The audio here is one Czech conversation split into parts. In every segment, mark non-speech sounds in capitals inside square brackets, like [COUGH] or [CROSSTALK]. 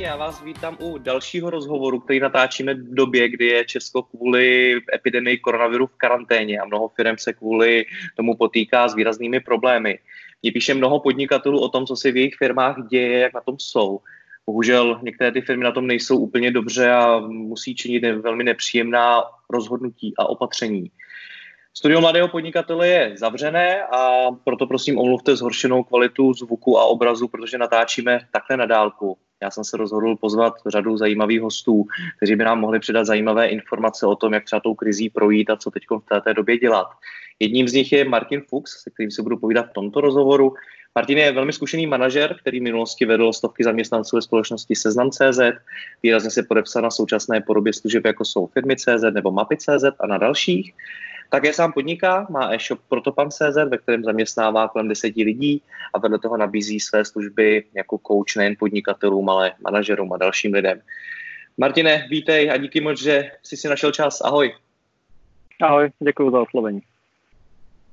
Já vás vítám u dalšího rozhovoru, který natáčíme v době, kdy je Česko kvůli epidemii koronaviru v karanténě a mnoho firm se kvůli tomu potýká s výraznými problémy. Mě píše mnoho podnikatelů o tom, co se v jejich firmách děje, jak na tom jsou. Bohužel některé ty firmy na tom nejsou úplně dobře a musí činit velmi nepříjemná rozhodnutí a opatření. Studio mladého podnikatele je zavřené a proto prosím omluvte zhoršenou kvalitu zvuku a obrazu, protože natáčíme takhle na dálku. Já jsem se rozhodl pozvat řadu zajímavých hostů, kteří by nám mohli předat zajímavé informace o tom, jak třeba tou krizí projít a co teď v této době dělat. Jedním z nich je Martin Fuchs, se kterým si budu povídat v tomto rozhovoru. Martin je velmi zkušený manažer, který v minulosti vedl stovky zaměstnanců ve společnosti Seznam.cz, výrazně se podepsal na současné podobě služeb, jako jsou Firmy.cz nebo Mapy.cz a na dalších. Také sám podniká, má e-shop Protopan.cz, ve kterém zaměstnává kolem deseti lidí a vedle toho nabízí své služby jako coach nejen podnikatelům, ale manažerům a dalším lidem. Martine, vítej a díky moc, že jsi si našel čas. Ahoj. Ahoj, děkuji za oslovení.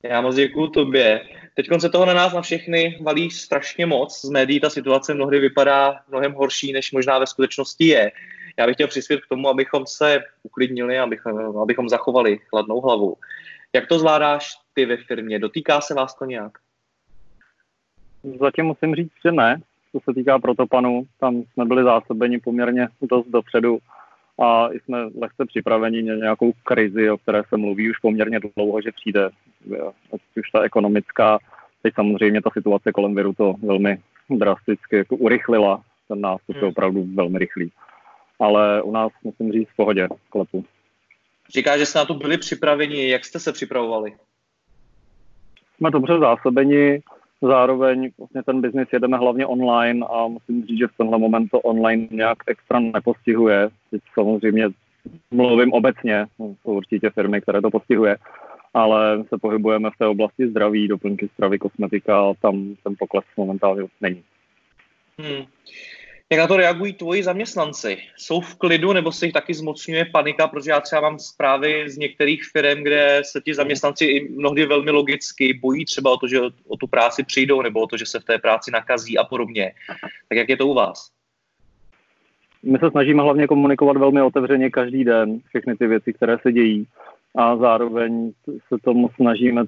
Já moc děkuji tobě. Teď se toho na nás na všechny valí strašně moc. Z médií ta situace mnohdy vypadá mnohem horší, než možná ve skutečnosti je já bych chtěl přispět k tomu, abychom se uklidnili, abychom, abychom zachovali chladnou hlavu. Jak to zvládáš ty ve firmě? Dotýká se vás to nějak? Zatím musím říct, že ne. Co se týká protopanu, tam jsme byli zásobeni poměrně dost dopředu a jsme lehce připraveni na nějakou krizi, o které se mluví už poměrně dlouho, že přijde. Už ta ekonomická, teď samozřejmě ta situace kolem viru to velmi drasticky jako urychlila. Ten nástup je hmm. opravdu velmi rychlý ale u nás musím říct v pohodě, klepu. Říká, že jste na to byli připraveni, jak jste se připravovali? Jsme dobře zásobeni, zároveň vlastně ten biznis jedeme hlavně online a musím říct, že v tenhle moment to online nějak extra nepostihuje. Teď samozřejmě mluvím obecně, jsou určitě firmy, které to postihuje, ale se pohybujeme v té oblasti zdraví, doplňky stravy, kosmetika a tam ten pokles momentálně není. Hmm. Jak na to reagují tvoji zaměstnanci? Jsou v klidu nebo se jich taky zmocňuje panika? Protože já třeba mám zprávy z některých firm, kde se ti zaměstnanci i mnohdy velmi logicky bojí třeba o to, že o tu práci přijdou nebo o to, že se v té práci nakazí a podobně. Tak jak je to u vás? My se snažíme hlavně komunikovat velmi otevřeně každý den všechny ty věci, které se dějí a zároveň se tomu snažíme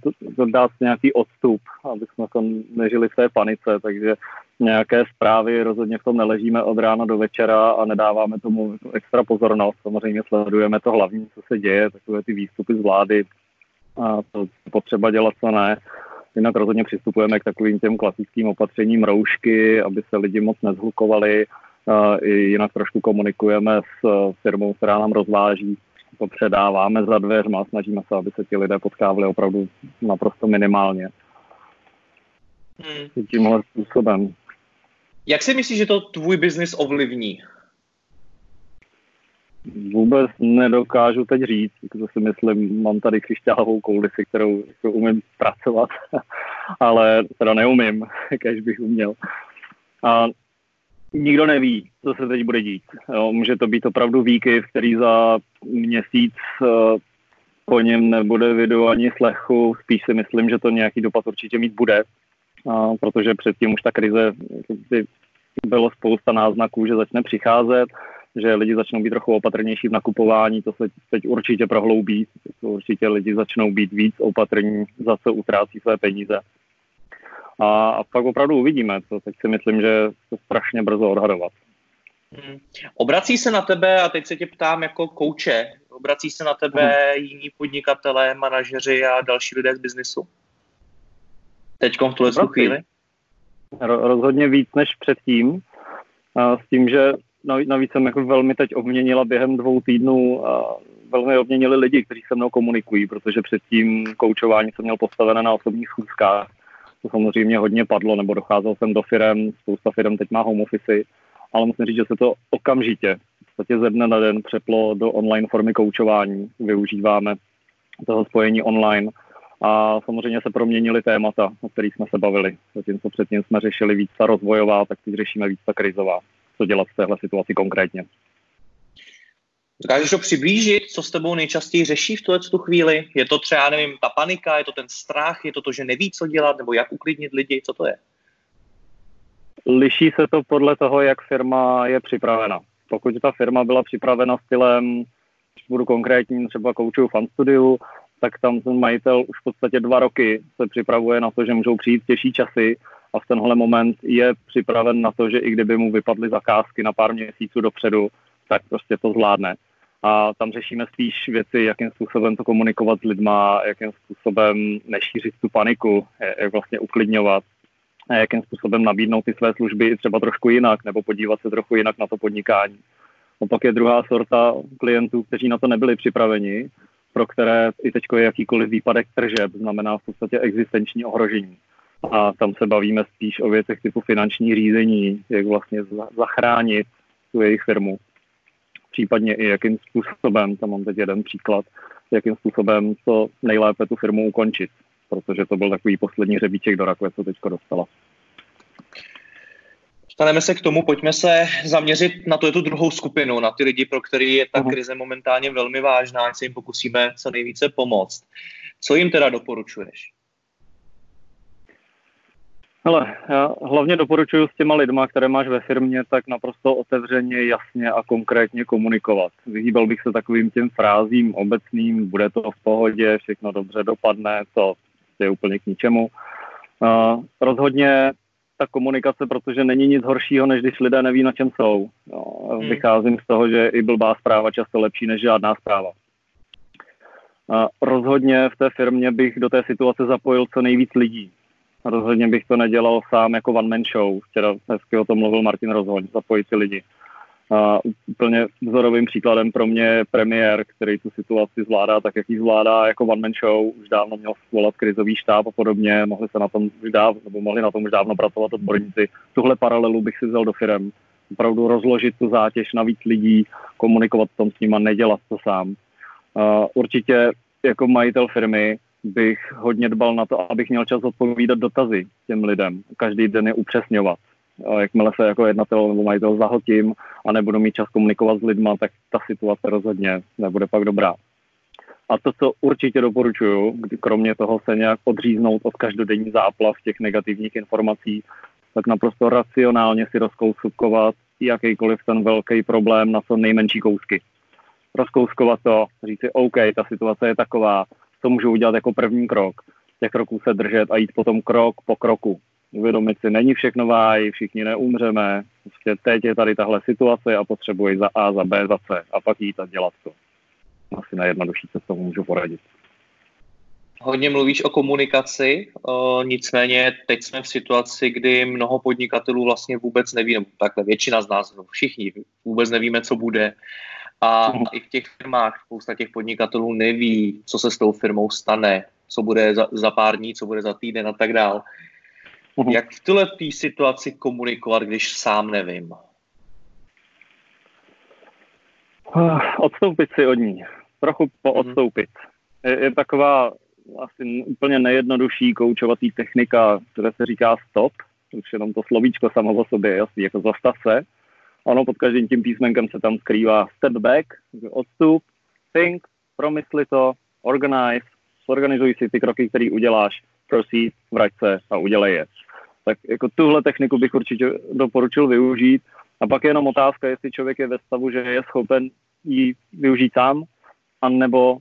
dát nějaký odstup, aby jsme tam nežili v té panice, takže nějaké zprávy rozhodně v tom neležíme od rána do večera a nedáváme tomu extra pozornost. Samozřejmě sledujeme to hlavní, co se děje, takové ty výstupy z vlády a to potřeba dělat, co ne. Jinak rozhodně přistupujeme k takovým těm klasickým opatřením roušky, aby se lidi moc nezhlukovali. I jinak trošku komunikujeme s firmou, která nám rozváží to předáváme za dveřma, snažíme se, aby se ti lidé potkávali opravdu naprosto minimálně. Hmm. Tímhle způsobem. Jak si myslíš, že to tvůj biznis ovlivní? Vůbec nedokážu teď říct, to si myslím, mám tady křišťálovou kouli, se kterou umím pracovat, [LAUGHS] ale teda neumím, [LAUGHS] když bych uměl. A nikdo neví, co se teď bude dít. Jo, může to být opravdu výkyv, který za měsíc uh, po něm nebude video ani slechu. Spíš si myslím, že to nějaký dopad určitě mít bude, protože předtím už ta krize bylo spousta náznaků, že začne přicházet, že lidi začnou být trochu opatrnější v nakupování, to se teď určitě prohloubí, určitě lidi začnou být víc opatrní, za co utrácí své peníze. A, a pak opravdu uvidíme, to teď si myslím, že to strašně brzo odhadovat. Hmm. Obrací se na tebe, a teď se tě ptám jako kouče, obrací se na tebe hmm. jiní podnikatelé, manažeři a další lidé z biznisu? Teď v tuhle chvíli? Rozhodně víc než předtím, a s tím, že navíc jsem jako velmi teď obměnila během dvou týdnů a velmi obměnili lidi, kteří se mnou komunikují, protože předtím koučování jsem měl postavené na osobních schůzkách. To samozřejmě hodně padlo, nebo docházel jsem do firm, spousta firm teď má home office, ale musím říct, že se to okamžitě podstatě ze dne na den přeplo do online formy koučování. Využíváme toho spojení online a samozřejmě se proměnily témata, o kterých jsme se bavili. Zatímco předtím jsme řešili víc ta rozvojová, tak teď řešíme víc ta krizová. Co dělat v téhle situaci konkrétně. Dokážeš to přiblížit, co s tebou nejčastěji řeší v tuhle tu chvíli? Je to třeba, nevím, ta panika, je to ten strach, je to to, že neví, co dělat, nebo jak uklidnit lidi, co to je? Liší se to podle toho, jak firma je připravena. Pokud ta firma byla připravena stylem, budu konkrétní, třeba koučuju fan studiu, tak tam ten majitel už v podstatě dva roky se připravuje na to, že můžou přijít těžší časy a v tenhle moment je připraven na to, že i kdyby mu vypadly zakázky na pár měsíců dopředu, tak prostě to zvládne. A tam řešíme spíš věci, jakým způsobem to komunikovat s lidma, jakým způsobem nešířit tu paniku, jak vlastně uklidňovat, jakým způsobem nabídnout ty své služby třeba trošku jinak, nebo podívat se trochu jinak na to podnikání. Opak je druhá sorta klientů, kteří na to nebyli připraveni, pro které i teď je jakýkoliv výpadek tržeb, znamená v podstatě existenční ohrožení. A tam se bavíme spíš o věcech typu finanční řízení, jak vlastně zachránit tu jejich firmu. Případně i jakým způsobem, tam mám teď jeden příklad, jakým způsobem to nejlépe tu firmu ukončit, protože to byl takový poslední hřebíček do rakve, co teďko dostala. Dostaneme se k tomu, pojďme se zaměřit na tu, tu druhou skupinu, na ty lidi, pro který je ta krize momentálně velmi vážná, ať se jim pokusíme co nejvíce pomoct. Co jim teda doporučuješ? Hele, já hlavně doporučuji s těma lidma, které máš ve firmě, tak naprosto otevřeně, jasně a konkrétně komunikovat. Vyhýbal bych se takovým těm frázím obecným, bude to v pohodě, všechno dobře dopadne, to je úplně k ničemu. Uh, rozhodně ta komunikace, protože není nic horšího, než když lidé neví, na čem jsou. No, hmm. Vycházím z toho, že i blbá zpráva často lepší než žádná zpráva. A rozhodně v té firmě bych do té situace zapojil co nejvíc lidí. Rozhodně bych to nedělal sám jako one man show. Včera hezky o tom mluvil Martin Rozhoň, zapojit si lidi. A úplně vzorovým příkladem pro mě je premiér, který tu situaci zvládá tak, jak ji zvládá jako one man show. Už dávno měl svolat krizový štáb a podobně, mohli se na tom už dávno, nebo mohli na tom už dávno pracovat odborníci. Tuhle paralelu bych si vzal do firem. Opravdu rozložit tu zátěž na víc lidí, komunikovat tom s nima, nedělat to sám. Uh, určitě jako majitel firmy bych hodně dbal na to, abych měl čas odpovídat dotazy těm lidem. Každý den je upřesňovat jakmile se jako jednatel nebo majitel zahotím a nebudu mít čas komunikovat s lidma, tak ta situace rozhodně nebude pak dobrá. A to, co určitě doporučuju, kromě toho se nějak odříznout od každodenní záplav těch negativních informací, tak naprosto racionálně si rozkouskovat jakýkoliv ten velký problém na co nejmenší kousky. Rozkouskovat to, říct si, OK, ta situace je taková, co můžu udělat jako první krok. Těch kroků se držet a jít potom krok po kroku uvědomit si, není všechno váj, všichni neumřeme, prostě teď je tady tahle situace a potřebuji za A, za B, za C a pak jít a dělat to. Asi nejjednodušší se tomu můžu poradit. Hodně mluvíš o komunikaci, o, nicméně teď jsme v situaci, kdy mnoho podnikatelů vlastně vůbec neví, nebo takhle většina z nás, no všichni vůbec nevíme, co bude. A uh-huh. i v těch firmách spousta těch podnikatelů neví, co se s tou firmou stane, co bude za, za pár dní, co bude za týden a tak dál. Uh-huh. Jak v této situaci komunikovat, když sám nevím? Uh, odstoupit si od ní. Trochu poodstoupit. Uh-huh. Je, je taková asi úplně nejjednodušší koučovatý technika, které se říká stop. Už jenom to slovíčko samo o sobě je jasný, jako zastav se. Ono pod každým tím písmenkem se tam skrývá step back, odstup, think, promysli to, organize, organizuj si ty kroky, které uděláš, proceed, vrať se a udělej je. Tak jako tuhle techniku bych určitě doporučil využít. A pak je jenom otázka, jestli člověk je ve stavu, že je schopen ji využít sám, anebo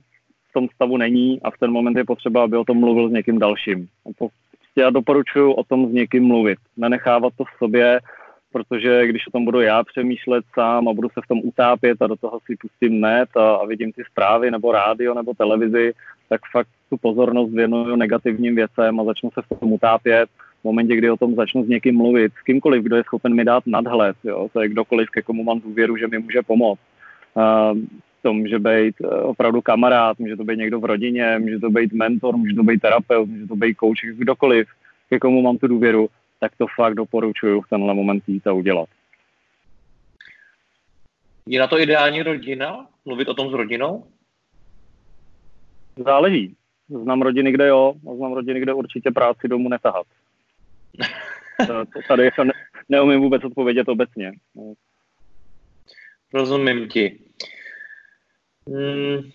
v tom stavu není a v ten moment je potřeba, aby o tom mluvil s někým dalším. Já doporučuji o tom s někým mluvit. Nenechávat to v sobě, protože když o tom budu já přemýšlet sám a budu se v tom utápět a do toho si pustím net a, a vidím ty zprávy nebo rádio nebo televizi, tak fakt tu pozornost věnuju negativním věcem a začnu se v tom utápět v momentě, kdy o tom začnu s někým mluvit, s kýmkoliv, kdo je schopen mi dát nadhled, jo, to je kdokoliv, ke komu mám důvěru, že mi může pomoct. Uh, to může být uh, opravdu kamarád, může to být někdo v rodině, může to být mentor, může to být terapeut, může to být coach, kdokoliv, ke komu mám tu důvěru, tak to fakt doporučuju v tenhle moment jít a udělat. Je na to ideální rodina? Mluvit o tom s rodinou? Záleží. Znám rodiny, kde jo, a znám rodiny, kde určitě práci domů netahat. Tady jako ne, neumím vůbec odpovědět obecně. Rozumím ti. Hmm,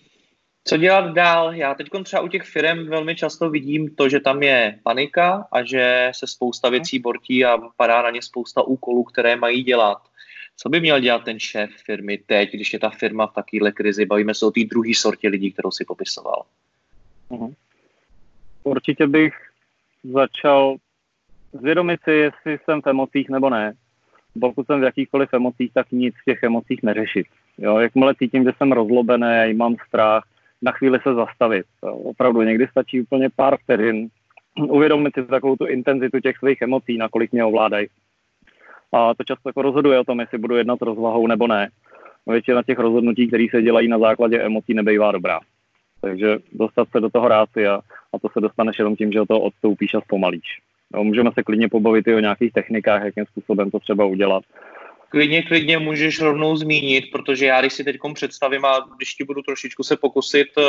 co dělat dál? Já teď třeba u těch firm velmi často vidím to, že tam je panika a že se spousta věcí bortí a padá na ně spousta úkolů, které mají dělat. Co by měl dělat ten šéf firmy teď, když je ta firma v takovéhle krizi? Bavíme se o té druhé sortě lidí, kterou si popisoval. Uh-huh. Určitě bych začal zvědomit si, jestli jsem v emocích nebo ne. Pokud jsem v jakýchkoliv emocích, tak nic v těch emocích neřešit. Jo, jakmile cítím, že jsem rozlobený, mám strach, na chvíli se zastavit. Opravdu někdy stačí úplně pár vteřin [CLEARS THROAT] uvědomit si takovou tu intenzitu těch svých emocí, nakolik mě ovládají. A to často jako rozhoduje o tom, jestli budu jednat rozvahou nebo ne. Většina těch rozhodnutí, které se dělají na základě emocí, nebejvá dobrá. Takže dostat se do toho ráci a, a to se dostaneš jenom tím, že o to odstoupíš a zpomalíš. No, můžeme se klidně pobavit i o nějakých technikách, jakým způsobem to třeba udělat. Klidně, klidně můžeš rovnou zmínit, protože já když si teď představím a když ti budu trošičku se pokusit uh,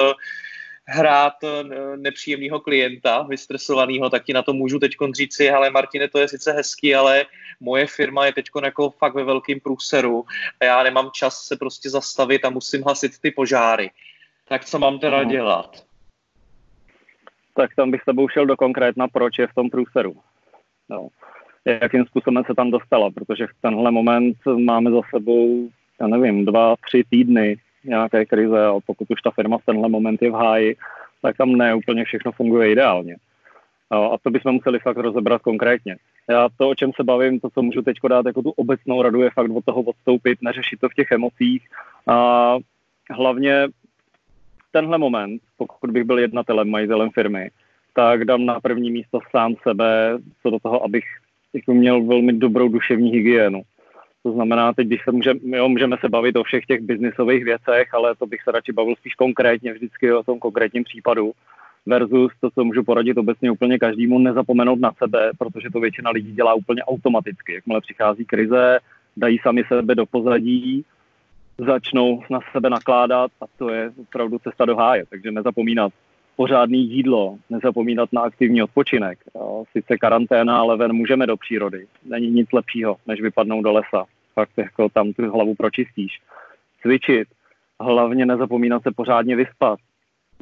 hrát uh, nepříjemného klienta, vystresovaného, tak ti na to můžu teď říct si, ale Martine, to je sice hezký, ale moje firma je teď jako fakt ve velkém průseru a já nemám čas se prostě zastavit a musím hasit ty požáry. Tak co mám teda no. dělat? Tak tam bych s tebou šel do konkrétna, proč je v tom průseru. No jakým způsobem se tam dostala, protože v tenhle moment máme za sebou, já nevím, dva, tři týdny nějaké krize a pokud už ta firma v tenhle moment je v háji, tak tam ne úplně všechno funguje ideálně. A to bychom museli fakt rozebrat konkrétně. Já to, o čem se bavím, to, co můžu teď dát jako tu obecnou radu, je fakt od toho odstoupit, neřešit to v těch emocích. A hlavně tenhle moment, pokud bych byl jednatelem, majitelem firmy, tak dám na první místo sám sebe, co do toho, abych jako měl velmi dobrou duševní hygienu. To znamená, teď, když se může, jo, můžeme se bavit o všech těch biznisových věcech, ale to bych se radši bavil spíš konkrétně, vždycky o tom konkrétním případu versus to, co můžu poradit obecně úplně každému, nezapomenout na sebe, protože to většina lidí dělá úplně automaticky. Jakmile přichází krize, dají sami sebe do pozadí, začnou na sebe nakládat a to je opravdu cesta do háje. Takže nezapomínat pořádný jídlo, nezapomínat na aktivní odpočinek. Sice karanténa, ale ven můžeme do přírody. Není nic lepšího, než vypadnout do lesa. Fakt jako tam tu hlavu pročistíš. Cvičit, hlavně nezapomínat se pořádně vyspat.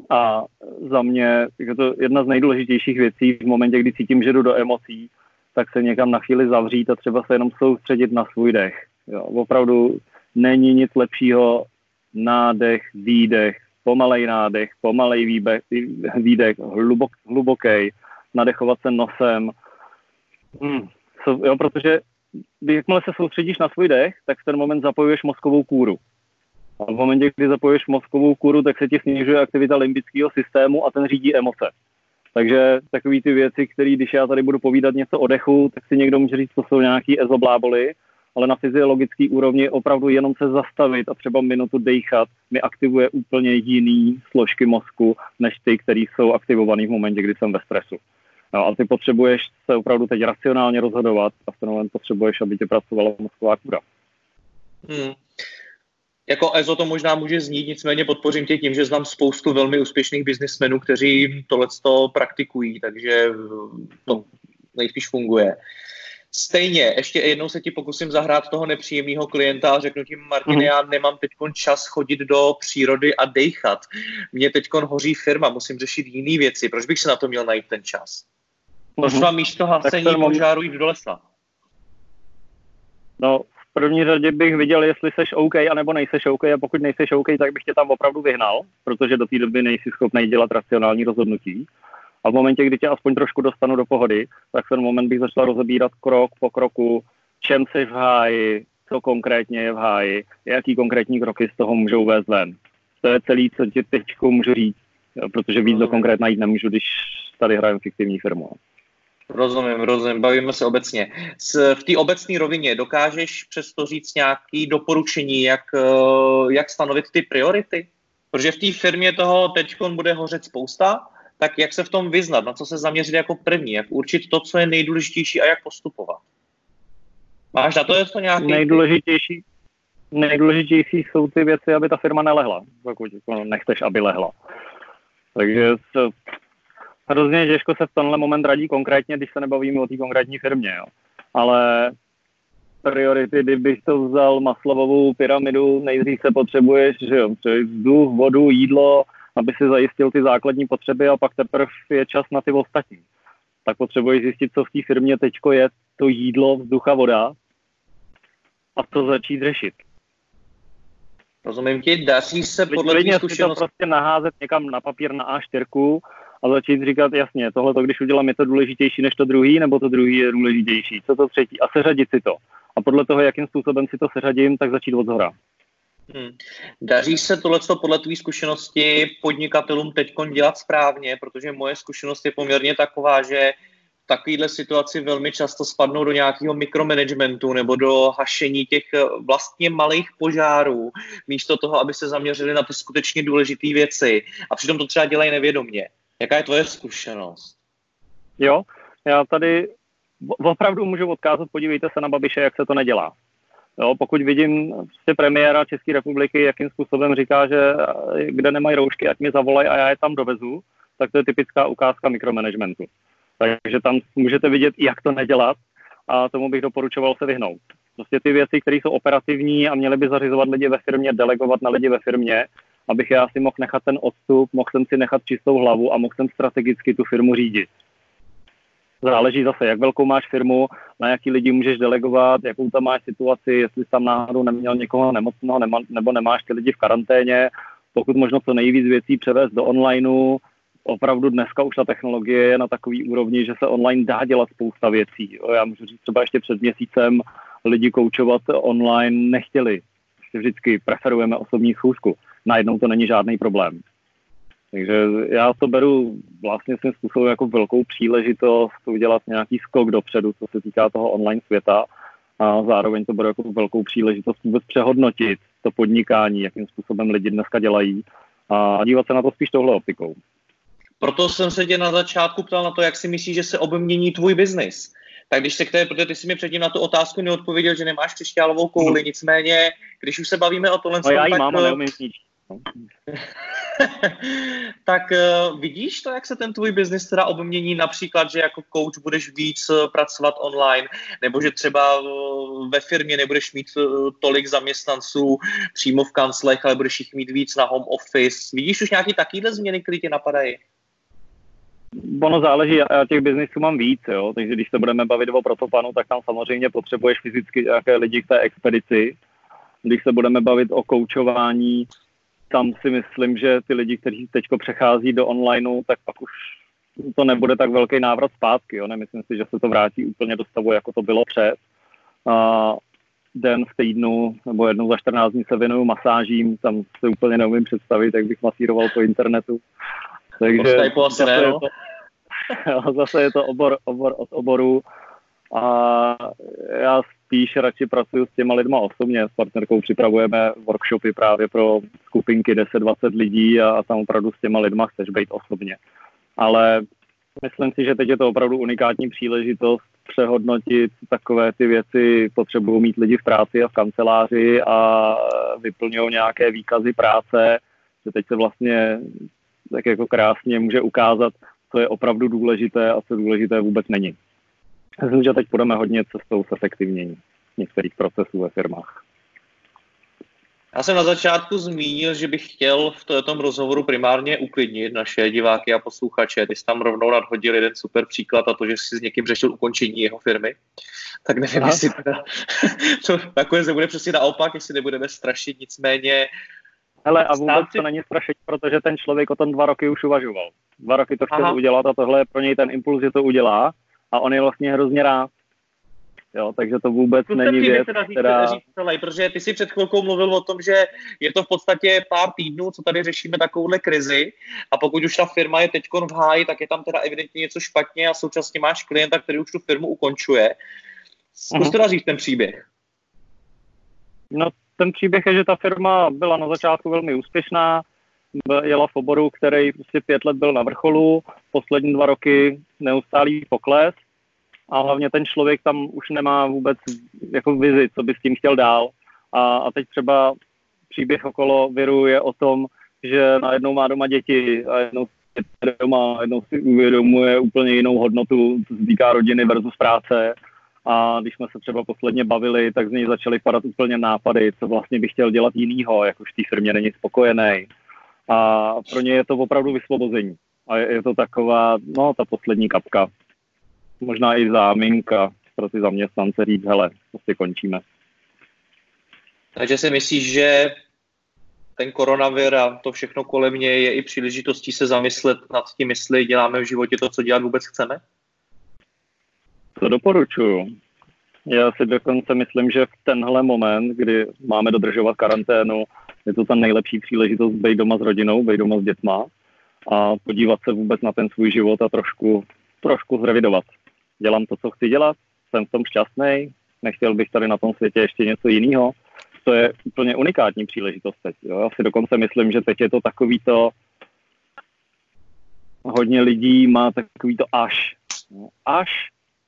A za mě je to jedna z nejdůležitějších věcí v momentě, kdy cítím, že jdu do emocí, tak se někam na chvíli zavřít a třeba se jenom soustředit na svůj dech. Jo, opravdu není nic lepšího nádech, výdech, pomalej nádech, pomalej výbech, výdech, hlubok, hluboký, nadechovat se nosem. Hmm. So, jo, protože jakmile se soustředíš na svůj dech, tak v ten moment zapojuješ mozkovou kůru. A v momentě, kdy zapojuješ mozkovou kůru, tak se ti snižuje aktivita limbického systému a ten řídí emoce. Takže takové ty věci, které když já tady budu povídat něco o dechu, tak si někdo může říct, to jsou nějaký ezobláboly, ale na fyziologické úrovni opravdu jenom se zastavit a třeba minutu dechat mi aktivuje úplně jiný složky mozku, než ty, které jsou aktivované v momentě, kdy jsem ve stresu. No, a ty potřebuješ se opravdu teď racionálně rozhodovat a v ten moment potřebuješ, aby tě pracovala mozková kůra. Hmm. Jako EZO to možná může znít, nicméně podpořím tě tím, že znám spoustu velmi úspěšných biznismenů, kteří tohle praktikují, takže to nejspíš funguje. Stejně, ještě jednou se ti pokusím zahrát toho nepříjemného klienta a řeknu ti, Martin, mm-hmm. já nemám teď čas chodit do přírody a dejchat. Mně teď hoří firma, musím řešit jiné věci. Proč bych se na to měl najít ten čas? Proč mm-hmm. mám místo hasení požáru jít do lesa? No, v první řadě bych viděl, jestli seš OK, anebo nejseš OK a pokud nejseš OK, tak bych tě tam opravdu vyhnal, protože do té doby nejsi schopný dělat racionální rozhodnutí. A v momentě, kdy tě aspoň trošku dostanu do pohody, tak v ten moment bych začal rozebírat krok po kroku, čem jsi v háji, co konkrétně je v háji, jaký konkrétní kroky z toho můžou vést ven. To je celý, co ti teď můžu říct, protože víc do konkrétna jít nemůžu, když tady hraju fiktivní firmu. Rozumím, rozumím, bavíme se obecně. v té obecné rovině dokážeš přesto říct nějaké doporučení, jak, eh, jak stanovit ty priority? Protože v té firmě toho teď bude hořet spousta, tak jak se v tom vyznat, na co se zaměřit jako první, jak určit to, co je nejdůležitější a jak postupovat. Máš na to něco nějaký? Nejdůležitější, nejdůležitější jsou ty věci, aby ta firma nelehla, pokud jako nechceš, aby lehla. Takže to, hrozně těžko se v tenhle moment radí konkrétně, když se nebavíme o té konkrétní firmě. Jo. Ale priority, kdybych to vzal maslovou pyramidu, nejdřív se potřebuješ, že jo, vzduch, vodu, jídlo, aby si zajistil ty základní potřeby a pak teprve je čas na ty ostatní. Tak potřebuješ zjistit, co v té firmě teďko je to jídlo, vzduch a voda a to začít řešit. Rozumím ti, daří se podle tvých zkušeností... to prostě naházet někam na papír na A4 a začít říkat, jasně, tohle to, když udělám, je to důležitější než to druhý, nebo to druhý je důležitější, co to třetí a seřadit si to. A podle toho, jakým způsobem si to seřadím, tak začít od zhora. Hmm. Daří se tohle podle tvý zkušenosti podnikatelům teď dělat správně, protože moje zkušenost je poměrně taková, že v takovéhle situaci velmi často spadnou do nějakého mikromanagementu nebo do hašení těch eh, vlastně malých požárů, místo toho, aby se zaměřili na ty skutečně důležité věci. A přitom to třeba dělají nevědomě. Jaká je tvoje zkušenost? Jo, já tady opravdu můžu odkázat, podívejte se na Babiše, jak se to nedělá. Jo, pokud vidím prostě premiéra České republiky, jakým způsobem říká, že eh, kde nemají roušky, ať mě zavolají a já je tam dovezu, tak to je typická ukázka mikromanagementu. Takže tam můžete vidět, jak to nedělat a tomu bych doporučoval se vyhnout. Prostě ty věci, které jsou operativní a měly by zařizovat lidi ve firmě, delegovat na lidi ve firmě, abych já si mohl nechat ten odstup, mohl jsem si nechat čistou hlavu a mohl jsem strategicky tu firmu řídit. Záleží zase, jak velkou máš firmu, na jaký lidi můžeš delegovat, jakou tam máš situaci, jestli jsi tam náhodou neměl někoho nemocného nebo nemáš ty lidi v karanténě, pokud možno co nejvíc věcí převést do onlineu, opravdu dneska už ta technologie je na takový úrovni, že se online dá dělat spousta věcí. Já můžu říct třeba ještě před měsícem lidi koučovat online nechtěli. Prostě vždycky preferujeme osobní schůzku. Najednou to není žádný problém. Takže já to beru vlastně svým způsobem jako velkou příležitost udělat nějaký skok dopředu, co se týká toho online světa a zároveň to beru jako velkou příležitost vůbec přehodnotit to podnikání, jakým způsobem lidi dneska dělají a dívat se na to spíš touhle optikou. Proto jsem se tě na začátku ptal na to, jak si myslíš, že se obmění tvůj biznis. Tak když se k té, protože ty jsi mi předtím na tu otázku neodpověděl, že nemáš křišťálovou kouli, mm. nicméně, když už se bavíme o tohle... No já ji tak, mám, neumím [LAUGHS] tak uh, vidíš to, jak se ten tvůj biznis teda obmění, například, že jako coach budeš víc uh, pracovat online, nebo že třeba uh, ve firmě nebudeš mít tolik zaměstnanců přímo v kanclech, ale budeš jich mít víc na home office. Vidíš už nějaké takovéhle změny, které tě napadají? ono záleží, já těch biznisů mám víc, jo, takže když se budeme bavit o protopanu, tak tam samozřejmě potřebuješ fyzicky nějaké lidi k té expedici. Když se budeme bavit o koučování, tam si myslím, že ty lidi, kteří teď přechází do onlineu, tak pak už to nebude tak velký návrat zpátky. Jo? Nemyslím si, že se to vrátí úplně do stavu, jako to bylo před. A den v týdnu nebo jednou za 14 dní se věnuju masážím, tam si úplně neumím představit, jak bych masíroval po internetu. Takže zase, je to, [LAUGHS] zase je to obor, obor od oboru a já spíš radši pracuji s těma lidma osobně. S partnerkou připravujeme workshopy právě pro skupinky 10-20 lidí a, a tam opravdu s těma lidma chceš být osobně. Ale myslím si, že teď je to opravdu unikátní příležitost přehodnotit takové ty věci, potřebují mít lidi v práci a v kanceláři a vyplňují nějaké výkazy práce, že teď se vlastně tak jako krásně může ukázat, co je opravdu důležité a co důležité vůbec není. Myslím, že teď půjdeme hodně cestou efektivnění některých procesů ve firmách. Já jsem na začátku zmínil, že bych chtěl v tom rozhovoru primárně uklidnit naše diváky a posluchače. Ty jsi tam rovnou nadhodil jeden super příklad a to, že jsi s někým řešil ukončení jeho firmy. Tak nevím, jestli teda, [LAUGHS] to nakonec nebude přesně naopak, jestli nebudeme strašit, nicméně Hele, a vůbec to není strašit, protože ten člověk o tom dva roky už uvažoval. Dva roky to chtěl Aha. udělat a tohle je pro něj ten impuls, že to udělá a on je vlastně hrozně rád. Jo, takže to vůbec to není věc, teda říct, která... Říct celý, protože ty si před chvilkou mluvil o tom, že je to v podstatě pár týdnů, co tady řešíme takovouhle krizi a pokud už ta firma je teď v háji, tak je tam teda evidentně něco špatně a současně máš klienta, který už tu firmu ukončuje. Zkus uh-huh. teda říct ten příběh. No ten příběh je, že ta firma byla na začátku velmi úspěšná, jela v oboru, který prostě pět let byl na vrcholu, poslední dva roky neustálý pokles a hlavně ten člověk tam už nemá vůbec jako vizi, co by s tím chtěl dál. A, a teď třeba příběh okolo viru je o tom, že najednou má doma děti a jednou je doma, jednou si uvědomuje úplně jinou hodnotu, co se týká rodiny versus práce. A když jsme se třeba posledně bavili, tak z něj začaly padat úplně nápady, co vlastně bych chtěl dělat jinýho, jak už v té firmě není spokojený. A pro ně je to opravdu vysvobození. A je, je to taková, no, ta poslední kapka. Možná i záminka pro ty zaměstnance říct, hele, prostě končíme. Takže si myslíš, že ten koronavir a to všechno kolem mě je i příležitostí se zamyslet nad tím, jestli děláme v životě to, co dělat vůbec chceme? To doporučuju. Já si dokonce myslím, že v tenhle moment, kdy máme dodržovat karanténu, je to ta nejlepší příležitost být doma s rodinou, být doma s dětma a podívat se vůbec na ten svůj život a trošku, trošku zrevidovat. Dělám to, co chci dělat, jsem v tom šťastný, nechtěl bych tady na tom světě ještě něco jiného. To je úplně unikátní příležitost teď. Jo? Já si dokonce myslím, že teď je to takový to, hodně lidí má takový to až. Až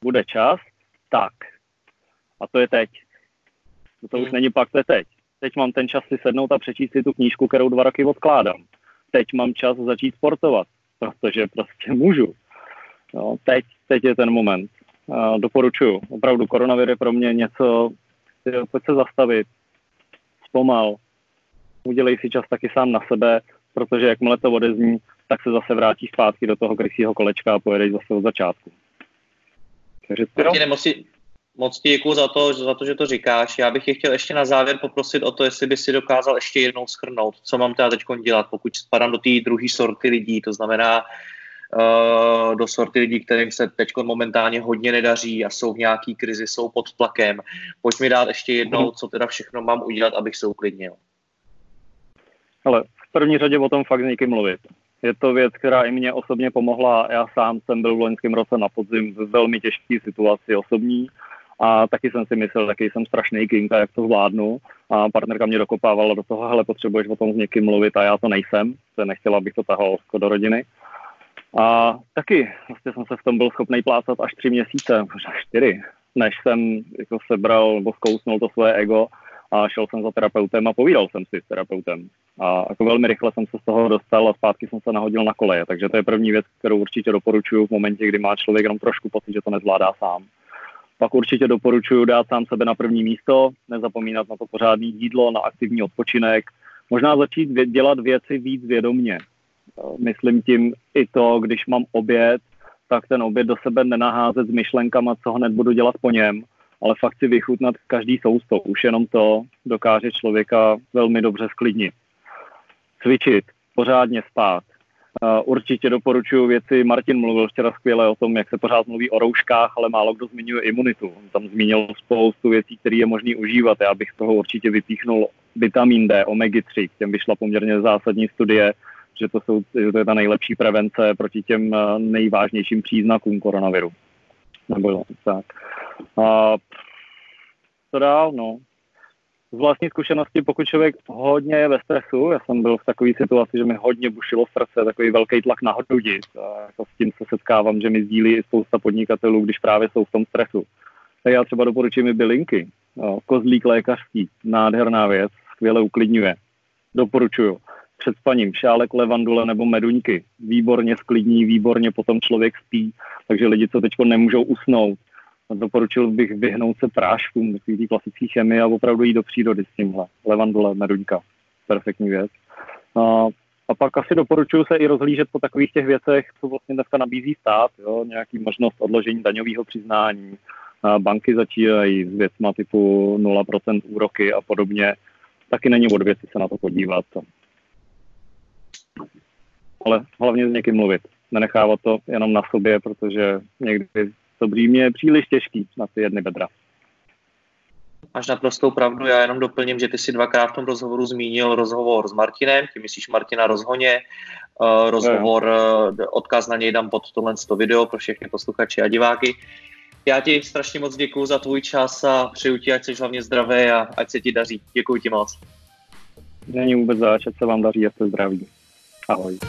bude čas, tak. A to je teď. To, to už hmm. není pak, to je teď. Teď mám ten čas si sednout a přečíst si tu knížku, kterou dva roky odkládám. Teď mám čas začít sportovat, protože prostě můžu. No, teď, teď je ten moment. Uh, doporučuju. Opravdu koronavir je pro mě něco, pojď se zastavit, zpomal, udělej si čas taky sám na sebe, protože jakmile to odezní, tak se zase vrátí zpátky do toho krysího kolečka a pojedeš zase od začátku. Takže Martine, moc ti děkuji za to, za to, že to říkáš. Já bych je chtěl ještě na závěr poprosit o to, jestli by si dokázal ještě jednou schrnout, co mám teda teď dělat, pokud spadám do té druhé sorty lidí, to znamená uh, do sorty lidí, kterým se teď momentálně hodně nedaří a jsou v nějaký krizi, jsou pod tlakem. Pojď mi dát ještě jednou, co teda všechno mám udělat, abych se uklidnil. Ale v první řadě o tom fakt s někým mluvit. Je to věc, která i mě osobně pomohla. Já sám jsem byl v loňském roce na podzim v velmi těžké situaci osobní a taky jsem si myslel, jaký jsem strašný king a jak to zvládnu. A partnerka mě dokopávala do toho, hele, potřebuješ o tom s někým mluvit a já to nejsem, se nechtěla, abych to tahal jako do rodiny. A taky vlastně jsem se v tom byl schopný plácat až tři měsíce, možná čtyři, než jsem jako sebral nebo zkousnul to svoje ego a šel jsem za terapeutem a povídal jsem si s terapeutem. A jako velmi rychle jsem se z toho dostal a zpátky jsem se nahodil na koleje. Takže to je první věc, kterou určitě doporučuji v momentě, kdy má člověk jenom trošku pocit, že to nezvládá sám. Pak určitě doporučuji dát sám sebe na první místo, nezapomínat na to pořádný jídlo, na aktivní odpočinek, možná začít dělat věci víc vědomně. Myslím tím i to, když mám oběd, tak ten oběd do sebe nenaházet s myšlenkama, co hned budu dělat po něm, ale fakt si vychutnat každý sousto. Už jenom to dokáže člověka velmi dobře sklidnit. Cvičit, pořádně spát. Určitě doporučuji věci, Martin mluvil včera skvěle o tom, jak se pořád mluví o rouškách, ale málo kdo zmiňuje imunitu. On tam zmínil spoustu věcí, které je možné užívat. Já bych toho určitě vypíchnul vitamin D, omega 3, k těm vyšla poměrně zásadní studie, že to, jsou, že to je ta nejlepší prevence proti těm nejvážnějším příznakům koronaviru. Nebo tak. A co dál? No. Z vlastní zkušenosti, pokud člověk hodně je ve stresu, já jsem byl v takové situaci, že mi hodně bušilo srdce, takový velký tlak na hrudi. Jako s tím se setkávám, že mi sdílí spousta podnikatelů, když právě jsou v tom stresu. Tak já třeba doporučím i bylinky. No, kozlík lékařský, nádherná věc, skvěle uklidňuje. Doporučuju. Před spaním šálek levandule nebo meduňky. Výborně sklidní, výborně potom člověk spí, takže lidi, co teď nemůžou usnout, doporučil bych vyhnout se práškům, takový klasický chemie a opravdu jít do přírody s tímhle. Levandule, meduňka, perfektní věc. A, a pak asi doporučuji se i rozhlížet po takových těch věcech, co vlastně dneska nabízí stát, jo? nějaký možnost odložení daňového přiznání, a banky začínají s věcma typu 0% úroky a podobně. Taky není od věci se na to podívat. Ale hlavně s někým mluvit. Nenechávat to jenom na sobě, protože někdy to břímě je příliš těžký na ty jedny bedra. Máš naprostou pravdu, já jenom doplním, že ty si dvakrát v tom rozhovoru zmínil rozhovor s Martinem, ty myslíš Martina Rozhoně, uh, rozhovor, uh, odkaz na něj dám pod tohle video pro všechny posluchače a diváky. Já ti strašně moc děkuji za tvůj čas a přeju ti, ať jsi hlavně zdravé a ať se ti daří. Děkuji ti moc. Není vůbec zač, ať se vám daří, ať jste zdraví. Ahoj.